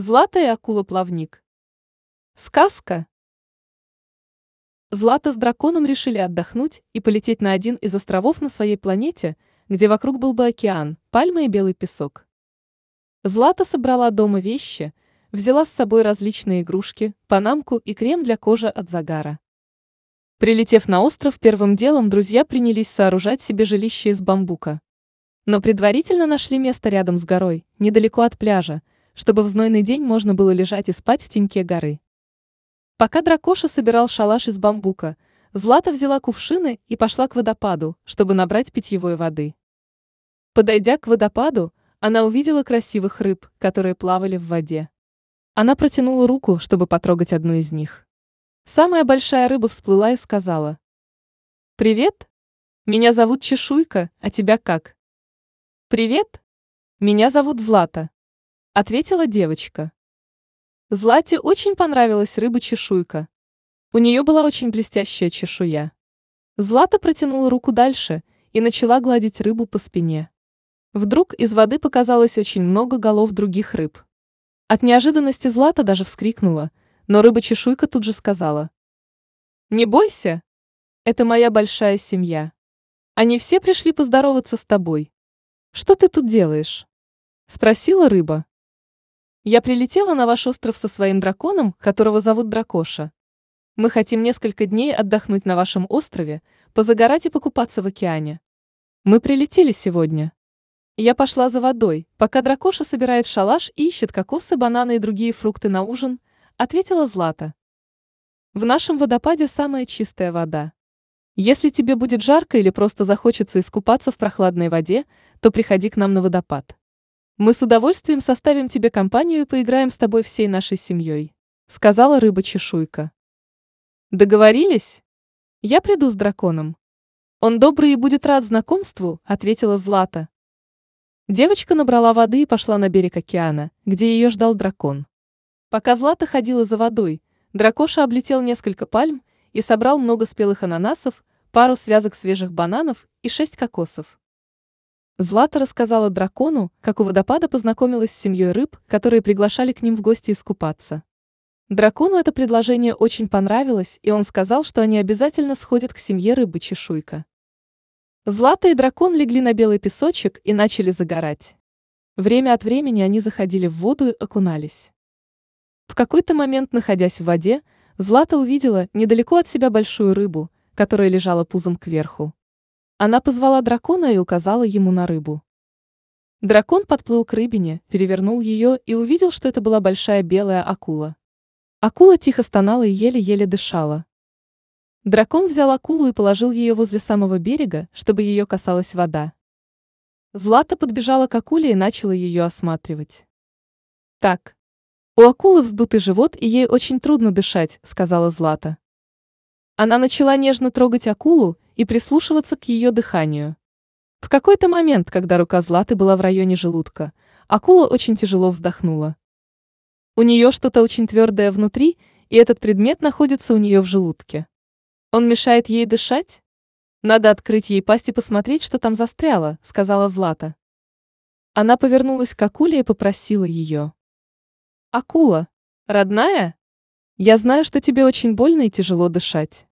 Злата и акула-плавник. Сказка. Злата с драконом решили отдохнуть и полететь на один из островов на своей планете, где вокруг был бы океан, пальмы и белый песок. Злата собрала дома вещи, взяла с собой различные игрушки, панамку и крем для кожи от загара. Прилетев на остров, первым делом друзья принялись сооружать себе жилище из бамбука. Но предварительно нашли место рядом с горой, недалеко от пляжа, чтобы в знойный день можно было лежать и спать в теньке горы. Пока Дракоша собирал шалаш из бамбука, Злата взяла кувшины и пошла к водопаду, чтобы набрать питьевой воды. Подойдя к водопаду, она увидела красивых рыб, которые плавали в воде. Она протянула руку, чтобы потрогать одну из них. Самая большая рыба всплыла и сказала. «Привет! Меня зовут Чешуйка, а тебя как?» «Привет! Меня зовут Злата ответила девочка. Злате очень понравилась рыба-чешуйка. У нее была очень блестящая чешуя. Злата протянула руку дальше и начала гладить рыбу по спине. Вдруг из воды показалось очень много голов других рыб. От неожиданности Злата даже вскрикнула, но рыба-чешуйка тут же сказала. «Не бойся, это моя большая семья. Они все пришли поздороваться с тобой. Что ты тут делаешь?» – спросила рыба. Я прилетела на ваш остров со своим драконом, которого зовут Дракоша. Мы хотим несколько дней отдохнуть на вашем острове, позагорать и покупаться в океане. Мы прилетели сегодня. Я пошла за водой, пока Дракоша собирает шалаш и ищет кокосы, бананы и другие фрукты на ужин, ответила Злата. В нашем водопаде самая чистая вода. Если тебе будет жарко или просто захочется искупаться в прохладной воде, то приходи к нам на водопад. Мы с удовольствием составим тебе компанию и поиграем с тобой всей нашей семьей», — сказала рыба-чешуйка. «Договорились? Я приду с драконом». «Он добрый и будет рад знакомству», — ответила Злата. Девочка набрала воды и пошла на берег океана, где ее ждал дракон. Пока Злата ходила за водой, дракоша облетел несколько пальм и собрал много спелых ананасов, пару связок свежих бананов и шесть кокосов. Злата рассказала дракону, как у водопада познакомилась с семьей рыб, которые приглашали к ним в гости искупаться. Дракону это предложение очень понравилось, и он сказал, что они обязательно сходят к семье рыбы Чешуйка. Злата и дракон легли на белый песочек и начали загорать. Время от времени они заходили в воду и окунались. В какой-то момент, находясь в воде, Злата увидела недалеко от себя большую рыбу, которая лежала пузом кверху. Она позвала дракона и указала ему на рыбу. Дракон подплыл к рыбине, перевернул ее и увидел, что это была большая белая акула. Акула тихо стонала и еле-еле дышала. Дракон взял акулу и положил ее возле самого берега, чтобы ее касалась вода. Злата подбежала к акуле и начала ее осматривать. «Так, у акулы вздутый живот, и ей очень трудно дышать», — сказала Злата. Она начала нежно трогать акулу и прислушиваться к ее дыханию. В какой-то момент, когда рука Златы была в районе желудка, акула очень тяжело вздохнула. У нее что-то очень твердое внутри, и этот предмет находится у нее в желудке. Он мешает ей дышать? Надо открыть ей пасть и посмотреть, что там застряло, сказала Злата. Она повернулась к акуле и попросила ее. Акула, родная? Я знаю, что тебе очень больно и тяжело дышать.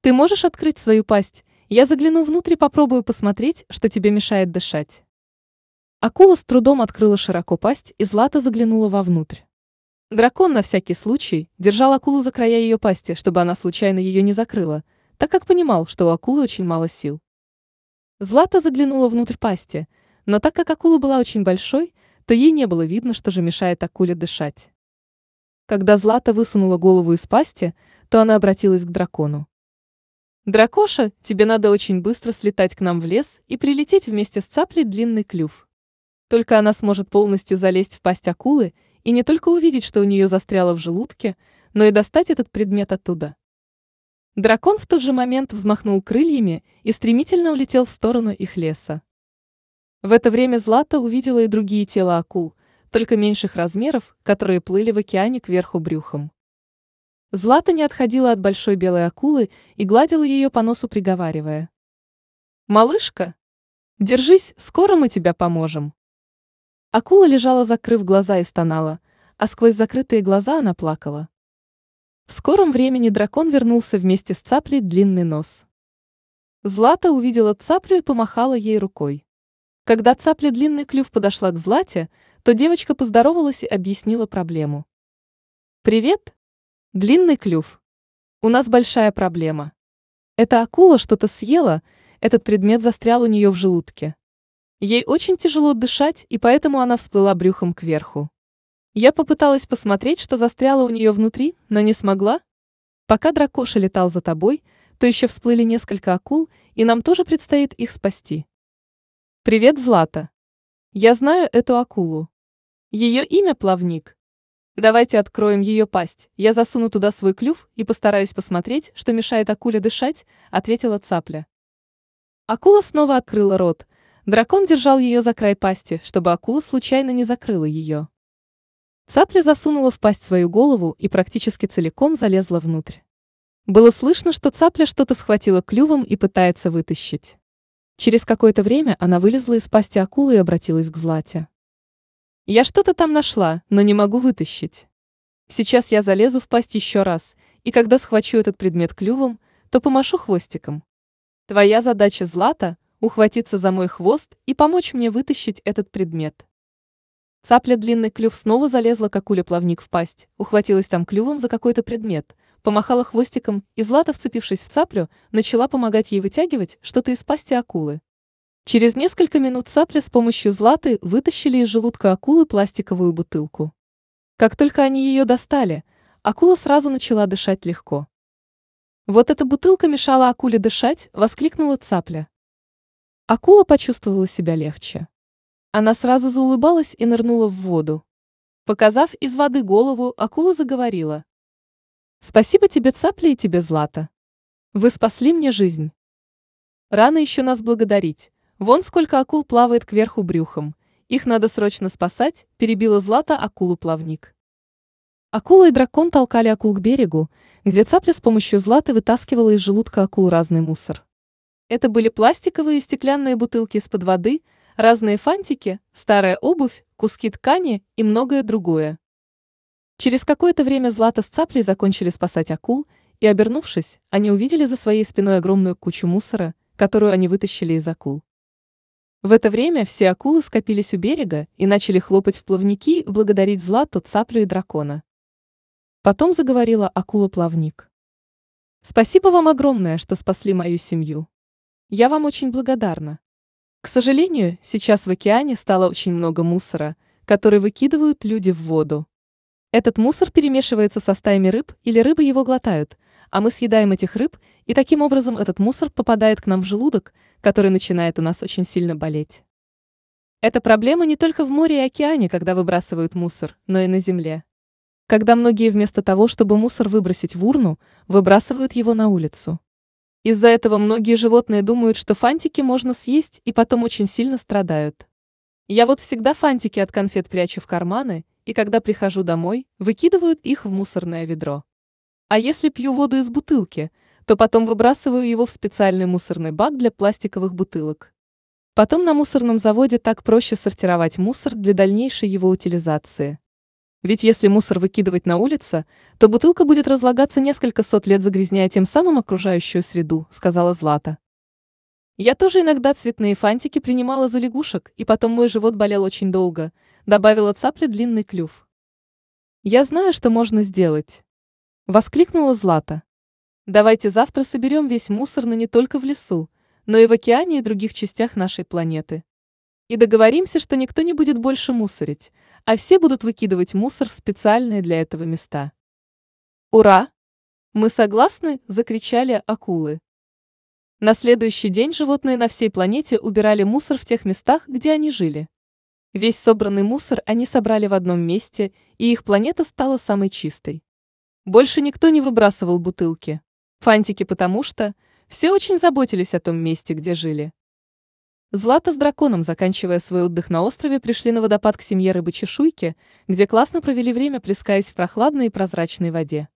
Ты можешь открыть свою пасть? Я загляну внутрь и попробую посмотреть, что тебе мешает дышать. Акула с трудом открыла широко пасть, и Злата заглянула вовнутрь. Дракон на всякий случай держал акулу за края ее пасти, чтобы она случайно ее не закрыла, так как понимал, что у акулы очень мало сил. Злата заглянула внутрь пасти, но так как акула была очень большой, то ей не было видно, что же мешает акуле дышать. Когда Злата высунула голову из пасти, то она обратилась к дракону. Дракоша, тебе надо очень быстро слетать к нам в лес и прилететь вместе с цаплей длинный клюв. Только она сможет полностью залезть в пасть акулы и не только увидеть, что у нее застряло в желудке, но и достать этот предмет оттуда. Дракон в тот же момент взмахнул крыльями и стремительно улетел в сторону их леса. В это время Злата увидела и другие тела акул, только меньших размеров, которые плыли в океане кверху брюхом. Злата не отходила от большой белой акулы и гладила ее по носу, приговаривая. «Малышка, держись, скоро мы тебя поможем». Акула лежала, закрыв глаза и стонала, а сквозь закрытые глаза она плакала. В скором времени дракон вернулся вместе с цаплей длинный нос. Злата увидела цаплю и помахала ей рукой. Когда цапля длинный клюв подошла к Злате, то девочка поздоровалась и объяснила проблему. «Привет, длинный клюв. У нас большая проблема. Эта акула что-то съела, этот предмет застрял у нее в желудке. Ей очень тяжело дышать, и поэтому она всплыла брюхом кверху. Я попыталась посмотреть, что застряло у нее внутри, но не смогла. Пока дракоша летал за тобой, то еще всплыли несколько акул, и нам тоже предстоит их спасти. Привет, Злата. Я знаю эту акулу. Ее имя Плавник. Давайте откроем ее пасть. Я засуну туда свой клюв и постараюсь посмотреть, что мешает акуле дышать, ответила цапля. Акула снова открыла рот. Дракон держал ее за край пасти, чтобы акула случайно не закрыла ее. Цапля засунула в пасть свою голову и практически целиком залезла внутрь. Было слышно, что цапля что-то схватила клювом и пытается вытащить. Через какое-то время она вылезла из пасти акулы и обратилась к Злате. «Я что-то там нашла, но не могу вытащить. Сейчас я залезу в пасть еще раз, и когда схвачу этот предмет клювом, то помашу хвостиком. Твоя задача, Злата, ухватиться за мой хвост и помочь мне вытащить этот предмет. Цапля длинный клюв снова залезла к акуле-плавник в пасть, ухватилась там клювом за какой-то предмет, помахала хвостиком, и Злата, вцепившись в цаплю, начала помогать ей вытягивать что-то из пасти акулы. Через несколько минут цапля с помощью Златы вытащили из желудка акулы пластиковую бутылку. Как только они ее достали, акула сразу начала дышать легко. «Вот эта бутылка мешала акуле дышать!» – воскликнула цапля. Акула почувствовала себя легче. Она сразу заулыбалась и нырнула в воду. Показав из воды голову, акула заговорила. «Спасибо тебе, цапля, и тебе, Злата. Вы спасли мне жизнь. Рано еще нас благодарить. Вон сколько акул плавает кверху брюхом. Их надо срочно спасать», – перебила Злата акулу-плавник. Акула и дракон толкали акул к берегу, где цапля с помощью Златы вытаскивала из желудка акул разный мусор. Это были пластиковые и стеклянные бутылки из-под воды – разные фантики, старая обувь, куски ткани и многое другое. Через какое-то время Злата с Цаплей закончили спасать акул, и, обернувшись, они увидели за своей спиной огромную кучу мусора, которую они вытащили из акул. В это время все акулы скопились у берега и начали хлопать в плавники и благодарить Злату, Цаплю и дракона. Потом заговорила акула-плавник. «Спасибо вам огромное, что спасли мою семью. Я вам очень благодарна. К сожалению, сейчас в океане стало очень много мусора, который выкидывают люди в воду. Этот мусор перемешивается со стаями рыб или рыбы его глотают, а мы съедаем этих рыб, и таким образом этот мусор попадает к нам в желудок, который начинает у нас очень сильно болеть. Это проблема не только в море и океане, когда выбрасывают мусор, но и на земле. Когда многие вместо того, чтобы мусор выбросить в урну, выбрасывают его на улицу. Из-за этого многие животные думают, что фантики можно съесть и потом очень сильно страдают. Я вот всегда фантики от конфет прячу в карманы, и когда прихожу домой, выкидывают их в мусорное ведро. А если пью воду из бутылки, то потом выбрасываю его в специальный мусорный бак для пластиковых бутылок. Потом на мусорном заводе так проще сортировать мусор для дальнейшей его утилизации. Ведь если мусор выкидывать на улице, то бутылка будет разлагаться несколько сот лет, загрязняя тем самым окружающую среду, сказала Злата. Я тоже иногда цветные фантики принимала за лягушек, и потом мой живот болел очень долго, добавила цапля длинный клюв. Я знаю, что можно сделать. Воскликнула Злата. Давайте завтра соберем весь мусор, но не только в лесу, но и в океане и других частях нашей планеты. И договоримся, что никто не будет больше мусорить, а все будут выкидывать мусор в специальные для этого места. Ура! Мы согласны, закричали акулы. На следующий день животные на всей планете убирали мусор в тех местах, где они жили. Весь собранный мусор они собрали в одном месте, и их планета стала самой чистой. Больше никто не выбрасывал бутылки. Фантики потому что все очень заботились о том месте, где жили. Злата с драконом, заканчивая свой отдых на острове, пришли на водопад к семье рыбы-чешуйки, где классно провели время, плескаясь в прохладной и прозрачной воде.